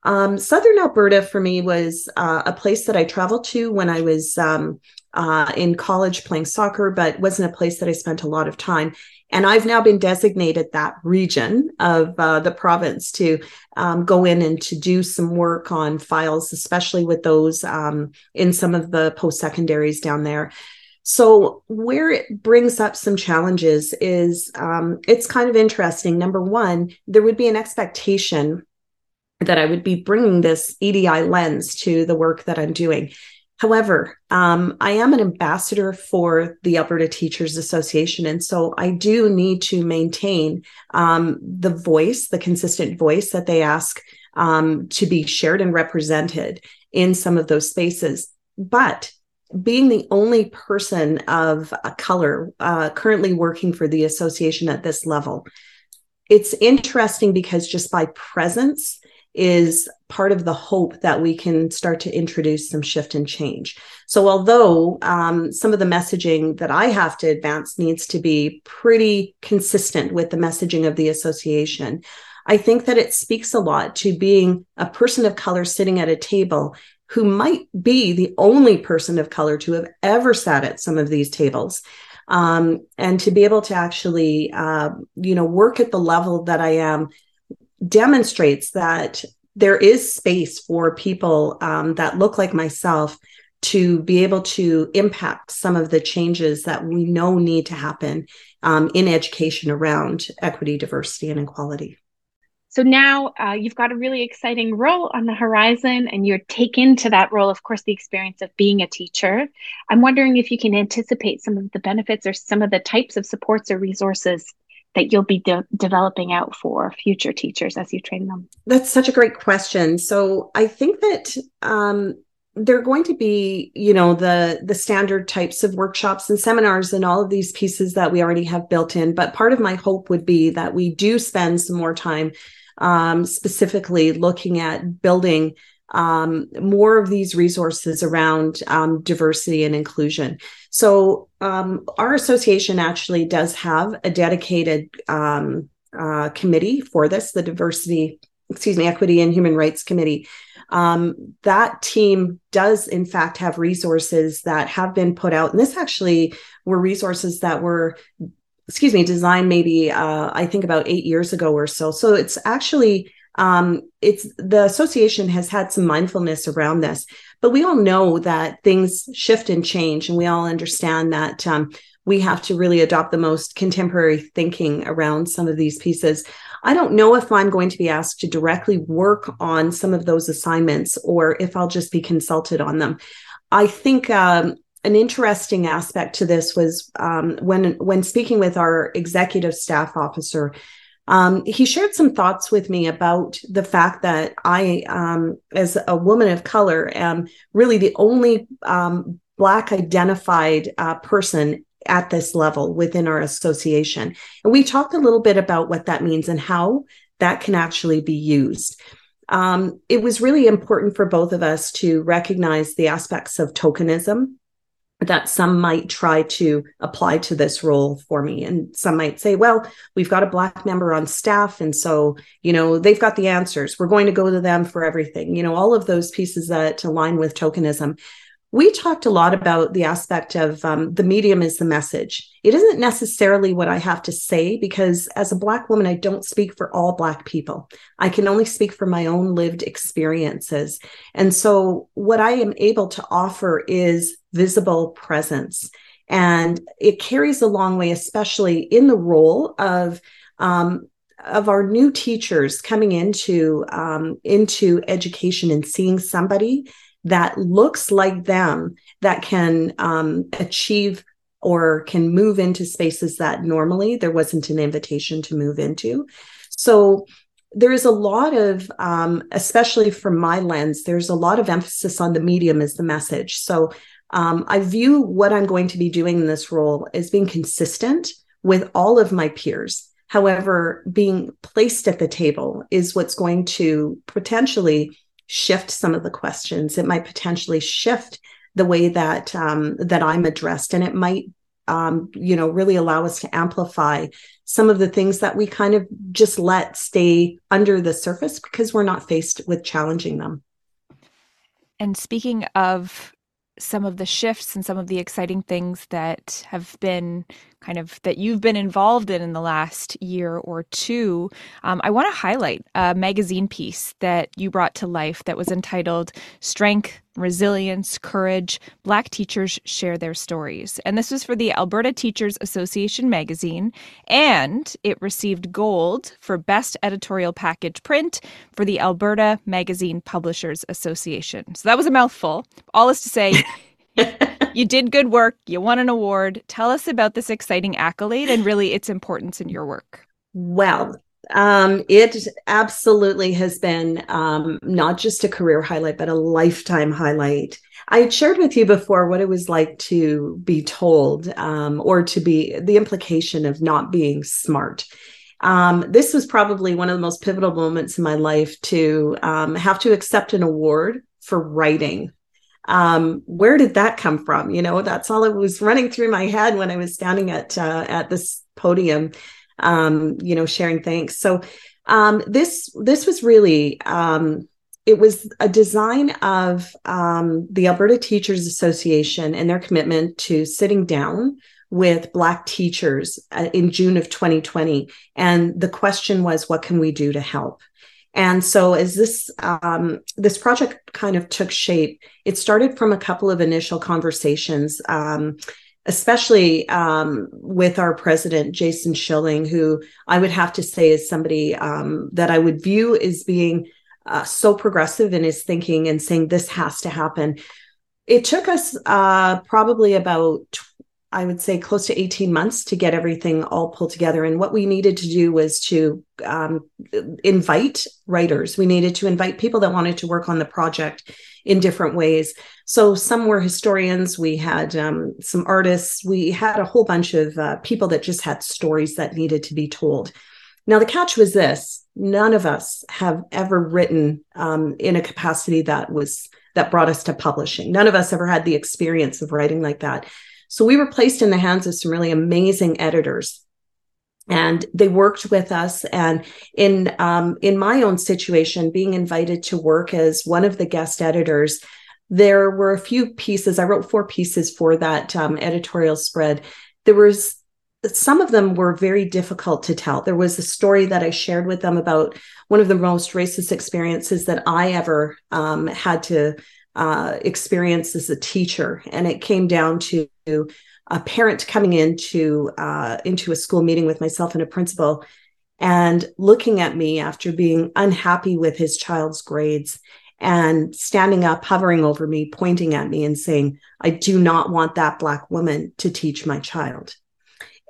S3: Um, southern Alberta for me was uh, a place that I traveled to when I was um, uh, in college playing soccer, but wasn't a place that I spent a lot of time. And I've now been designated that region of uh, the province to um, go in and to do some work on files, especially with those um, in some of the post secondaries down there. So, where it brings up some challenges is um, it's kind of interesting. Number one, there would be an expectation that I would be bringing this EDI lens to the work that I'm doing. However, um, I am an ambassador for the Alberta Teachers Association. And so I do need to maintain um, the voice, the consistent voice that they ask um, to be shared and represented in some of those spaces. But being the only person of color uh, currently working for the association at this level, it's interesting because just by presence, is part of the hope that we can start to introduce some shift and change. So, although um, some of the messaging that I have to advance needs to be pretty consistent with the messaging of the association, I think that it speaks a lot to being a person of color sitting at a table who might be the only person of color to have ever sat at some of these tables. Um, and to be able to actually, uh, you know, work at the level that I am demonstrates that there is space for people um, that look like myself to be able to impact some of the changes that we know need to happen um, in education around equity, diversity, and equality.
S4: So now uh, you've got a really exciting role on the horizon, and you're taken to that role, of course, the experience of being a teacher. I'm wondering if you can anticipate some of the benefits or some of the types of supports or resources that you'll be de- developing out for future teachers as you train them?
S3: That's such a great question. So I think that um, they're going to be, you know, the the standard types of workshops and seminars and all of these pieces that we already have built in. But part of my hope would be that we do spend some more time um, specifically looking at building um, more of these resources around um, diversity and inclusion. So, um, our association actually does have a dedicated um, uh, committee for this, the Diversity, excuse me, Equity and Human Rights Committee. Um, that team does, in fact, have resources that have been put out. And this actually were resources that were excuse me, designed maybe uh, I think about eight years ago or so. So it's actually um, it's the association has had some mindfulness around this but we all know that things shift and change and we all understand that um, we have to really adopt the most contemporary thinking around some of these pieces. I don't know if i'm going to be asked to directly work on some of those assignments or if i'll just be consulted on them. I think um, an interesting aspect to this was um, when when speaking with our executive staff officer um, he shared some thoughts with me about the fact that I, um, as a woman of color, am really the only um, Black identified uh, person at this level within our association. And we talked a little bit about what that means and how that can actually be used. Um, it was really important for both of us to recognize the aspects of tokenism that some might try to apply to this role for me. And some might say, well, we've got a Black member on staff. And so, you know, they've got the answers. We're going to go to them for everything. You know, all of those pieces that align with tokenism. we talked a lot about the aspect of um, the medium is the message. It isn't necessarily what I have to say because as a Black woman, I don't speak for all Black people. I can only speak for my own lived experiences. And so, what I am able to offer is visible presence. And it carries a long way, especially in the role of um, of our new teachers coming into um, into education and seeing somebody that looks like them that can um, achieve or can move into spaces that normally there wasn't an invitation to move into. So there is a lot of, um, especially from my lens, there's a lot of emphasis on the medium as the message. So um, I view what I'm going to be doing in this role as being consistent with all of my peers. However, being placed at the table is what's going to potentially shift some of the questions. It might potentially shift the way that um, that I'm addressed, and it might, um, you know, really allow us to amplify some of the things that we kind of just let stay under the surface because we're not faced with challenging them.
S1: And speaking of some of the shifts and some of the exciting things that have been kind of that you've been involved in in the last year or two, um, I want to highlight a magazine piece that you brought to life that was entitled Strength, Resilience, Courage Black Teachers Share Their Stories. And this was for the Alberta Teachers Association magazine. And it received gold for Best Editorial Package Print for the Alberta Magazine Publishers Association. So that was a mouthful. All is to say, *laughs* you did good work. You won an award. Tell us about this exciting accolade and really its importance in your work.
S3: Well, um, it absolutely has been um, not just a career highlight, but a lifetime highlight. I had shared with you before what it was like to be told um, or to be the implication of not being smart. Um, this was probably one of the most pivotal moments in my life to um, have to accept an award for writing um, where did that come from? You know, that's all it was running through my head when I was standing at uh, at this podium, um, you know, sharing thanks. So um, this this was really um, it was a design of um, the Alberta Teachers Association and their commitment to sitting down with Black teachers uh, in June of 2020, and the question was, what can we do to help? And so as this um, this project kind of took shape, it started from a couple of initial conversations, um, especially um, with our president Jason Schilling, who I would have to say is somebody um, that I would view as being uh, so progressive in his thinking and saying this has to happen. It took us uh, probably about I would say close to 18 months to get everything all pulled together. And what we needed to do was to um, invite writers. We needed to invite people that wanted to work on the project in different ways. So some were historians, we had um, some artists, we had a whole bunch of uh, people that just had stories that needed to be told. Now, the catch was this none of us have ever written um, in a capacity that was that brought us to publishing. None of us ever had the experience of writing like that. So we were placed in the hands of some really amazing editors. And they worked with us. And in um, in my own situation being invited to work as one of the guest editors there were a few pieces. I wrote four pieces for that um, editorial spread. There was some of them were very difficult to tell. There was a story that i shared with them about one of the most racist experiences that i ever um, had to uh, experience as a teacher, and it came down to a parent coming into uh, into a school meeting with myself and a principal, and looking at me after being unhappy with his child's grades, and standing up, hovering over me, pointing at me, and saying, "I do not want that black woman to teach my child."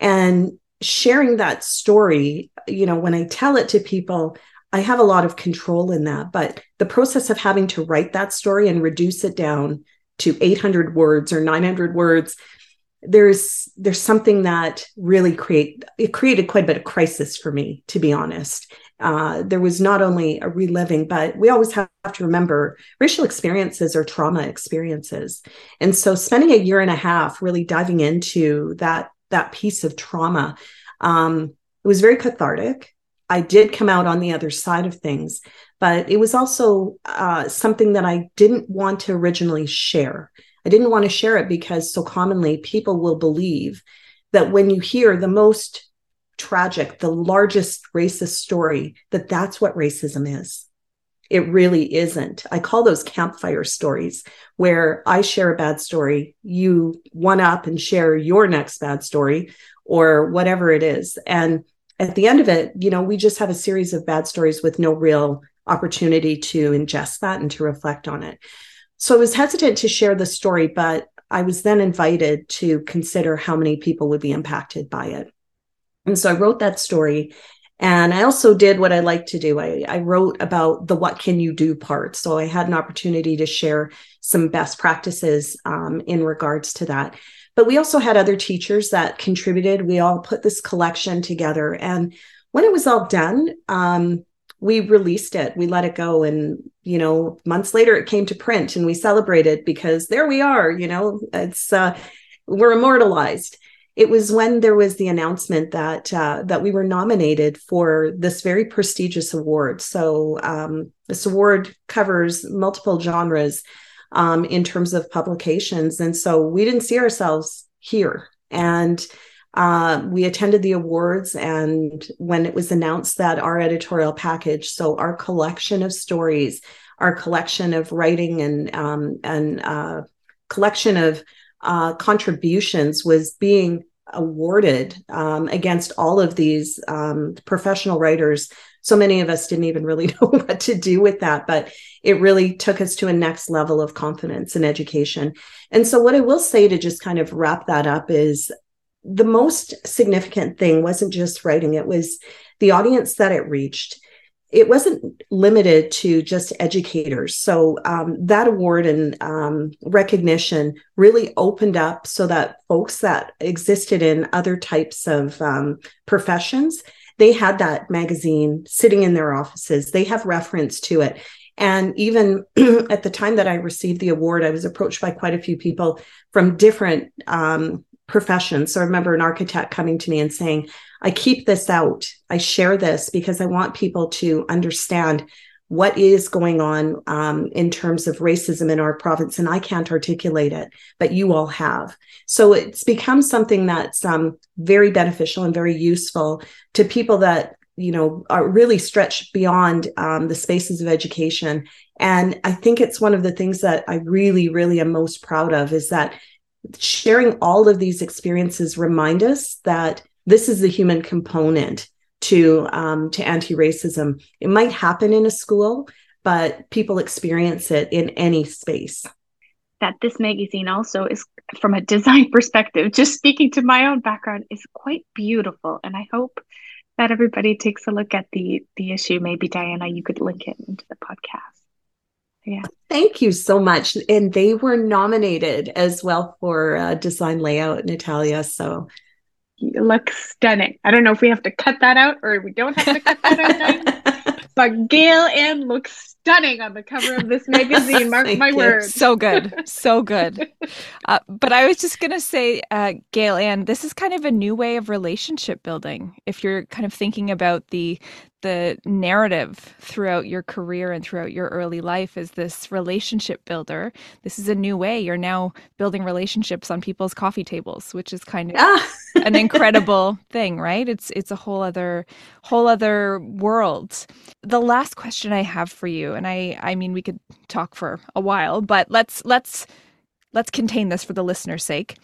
S3: And sharing that story, you know, when I tell it to people, I have a lot of control in that. But the process of having to write that story and reduce it down to 800 words or 900 words, there's there's something that really create it created quite a bit of crisis for me, to be honest. Uh, there was not only a reliving, but we always have to remember racial experiences or trauma experiences. And so, spending a year and a half really diving into that that piece of trauma, um, it was very cathartic. I did come out on the other side of things, but it was also uh, something that I didn't want to originally share. I didn't want to share it because so commonly people will believe that when you hear the most tragic, the largest racist story, that that's what racism is. It really isn't. I call those campfire stories where I share a bad story, you one up and share your next bad story or whatever it is. And at the end of it, you know, we just have a series of bad stories with no real opportunity to ingest that and to reflect on it. So I was hesitant to share the story, but I was then invited to consider how many people would be impacted by it. And so I wrote that story. And I also did what I like to do. I, I wrote about the what can you do part. So I had an opportunity to share some best practices um, in regards to that. But we also had other teachers that contributed. We all put this collection together. And when it was all done, um, we released it. We let it go. And you know months later it came to print and we celebrated because there we are you know it's uh we're immortalized. It was when there was the announcement that uh, that we were nominated for this very prestigious award. So um, this award covers multiple genres um, in terms of publications and so we didn't see ourselves here and uh, we attended the awards, and when it was announced that our editorial package, so our collection of stories, our collection of writing, and um, and uh, collection of uh, contributions was being awarded um, against all of these um, professional writers. So many of us didn't even really *laughs* know what to do with that, but it really took us to a next level of confidence in education. And so, what I will say to just kind of wrap that up is the most significant thing wasn't just writing, it was the audience that it reached. It wasn't limited to just educators. So um, that award and um, recognition really opened up so that folks that existed in other types of um, professions, they had that magazine sitting in their offices. They have reference to it. And even *clears throat* at the time that I received the award, I was approached by quite a few people from different um, profession. So I remember an architect coming to me and saying, I keep this out. I share this because I want people to understand what is going on um, in terms of racism in our province. And I can't articulate it, but you all have. So it's become something that's um, very beneficial and very useful to people that you know are really stretched beyond um, the spaces of education and i think it's one of the things that i really really am most proud of is that sharing all of these experiences remind us that this is the human component to um, to anti-racism. It might happen in a school, but people experience it in any space.
S4: That this magazine also is, from a design *laughs* perspective, just speaking to my own background, is quite beautiful, and I hope that everybody takes a look at the the issue. Maybe Diana, you could link it into the podcast.
S3: Yeah. Thank you so much. And they were nominated as well for uh, design layout, Natalia. So
S4: you look stunning. I don't know if we have to cut that out or we don't have to cut that out. *laughs* but Gail Ann looks stunning on the cover of this magazine. Mark my words.
S1: So good. So good. *laughs* Uh, but I was just going to say, uh, Gail Ann, this is kind of a new way of relationship building. If you're kind of thinking about the the narrative throughout your career and throughout your early life is this relationship builder. This is a new way. You're now building relationships on people's coffee tables, which is kind of ah. an incredible *laughs* thing, right? It's it's a whole other whole other world. The last question I have for you, and I I mean we could talk for a while, but let's let's let's contain this for the listener's sake.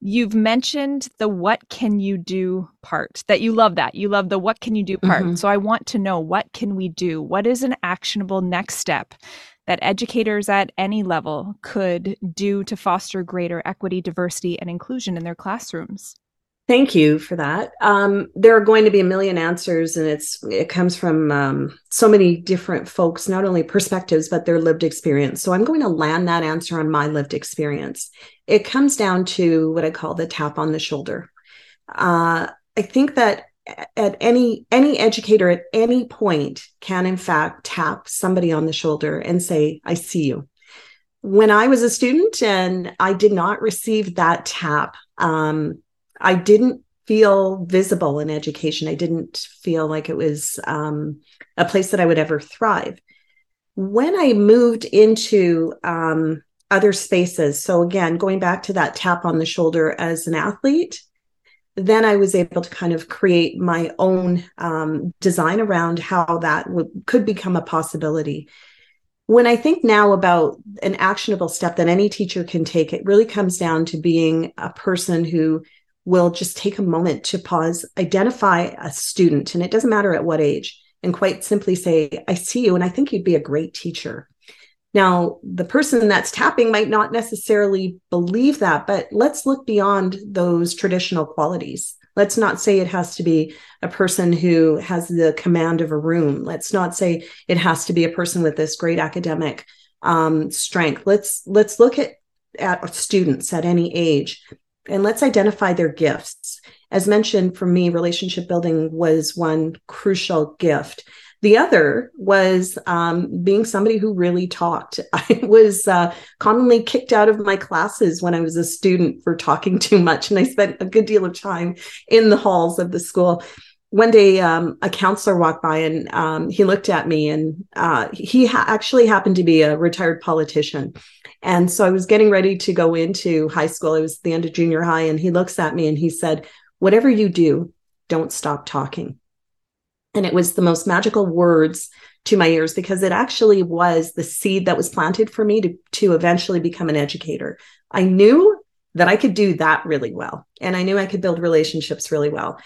S1: You've mentioned the what can you do part that you love that. You love the what can you do part. Mm-hmm. So I want to know what can we do? What is an actionable next step that educators at any level could do to foster greater equity, diversity, and inclusion in their classrooms?
S3: Thank you for that. Um, there are going to be a million answers, and it's it comes from um, so many different folks, not only perspectives but their lived experience. So I'm going to land that answer on my lived experience. It comes down to what I call the tap on the shoulder. Uh, I think that at any any educator at any point can in fact tap somebody on the shoulder and say, "I see you." When I was a student and I did not receive that tap. Um, I didn't feel visible in education. I didn't feel like it was um, a place that I would ever thrive. When I moved into um, other spaces. So again, going back to that tap on the shoulder as an athlete, then I was able to kind of create my own um, design around how that w- could become a possibility. When I think now about an actionable step that any teacher can take, it really comes down to being a person who will just take a moment to pause, identify a student, and it doesn't matter at what age, and quite simply say, I see you, and I think you'd be a great teacher. Now, the person that's tapping might not necessarily believe that, but let's look beyond those traditional qualities. Let's not say it has to be a person who has the command of a room. Let's not say it has to be a person with this great academic um, strength. Let's let's look at at students at any age and let's identify their gifts. As mentioned, for me, relationship building was one crucial gift. The other was um, being somebody who really talked. *laughs* I was uh, commonly kicked out of my classes when I was a student for talking too much, and I spent a good deal of time in the halls of the school. One day, um, a counselor walked by and um, he looked at me, and uh, he ha- actually happened to be a retired politician. And so I was getting ready to go into high school. It was the end of junior high, and he looks at me and he said, Whatever you do, don't stop talking. And it was the most magical words to my ears because it actually was the seed that was planted for me to, to eventually become an educator. I knew that I could do that really well. And I knew I could build relationships really well.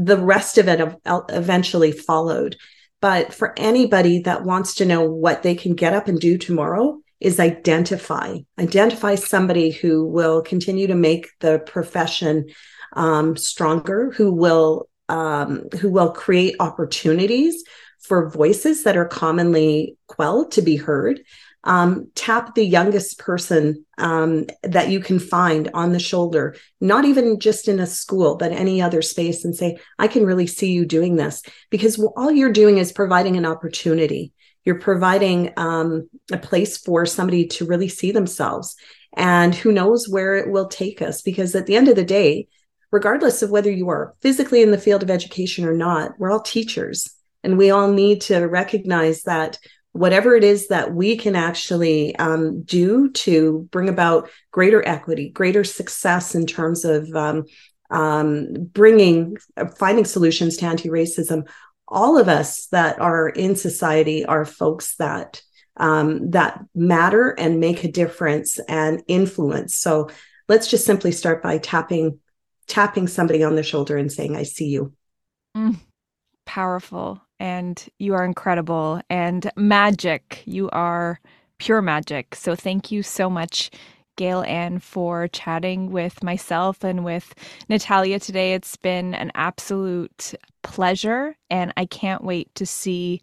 S3: The rest of it eventually followed. But for anybody that wants to know what they can get up and do tomorrow, is identify identify somebody who will continue to make the profession um, stronger who will um, who will create opportunities for voices that are commonly quelled to be heard. Um, tap the youngest person um, that you can find on the shoulder, not even just in a school, but any other space, and say, I can really see you doing this. Because all you're doing is providing an opportunity. You're providing um, a place for somebody to really see themselves. And who knows where it will take us? Because at the end of the day, regardless of whether you are physically in the field of education or not, we're all teachers. And we all need to recognize that whatever it is that we can actually um, do to bring about greater equity, greater success in terms of um, um, bringing, finding solutions to anti racism, all of us that are in society are folks that. Um, that matter and make a difference and influence. So let's just simply start by tapping tapping somebody on the shoulder and saying, I see you.
S1: Mm, powerful. And you are incredible and magic. You are pure magic. So thank you so much, Gail Ann, for chatting with myself and with Natalia today. It's been an absolute pleasure. And I can't wait to see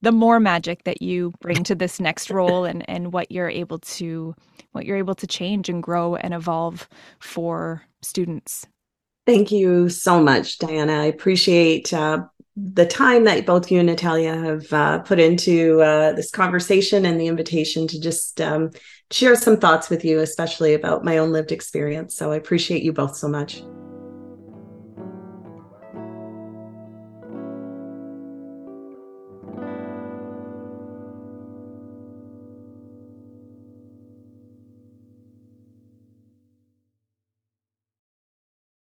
S1: the more magic that you bring to this next *laughs* role and, and what you're able to what you're able to change and grow and evolve for students
S3: Thank you so much, Diana. I appreciate uh, the time that both you and Natalia have uh, put into uh, this conversation and the invitation to just um, share some thoughts with you, especially about my own lived experience. So I appreciate you both so much.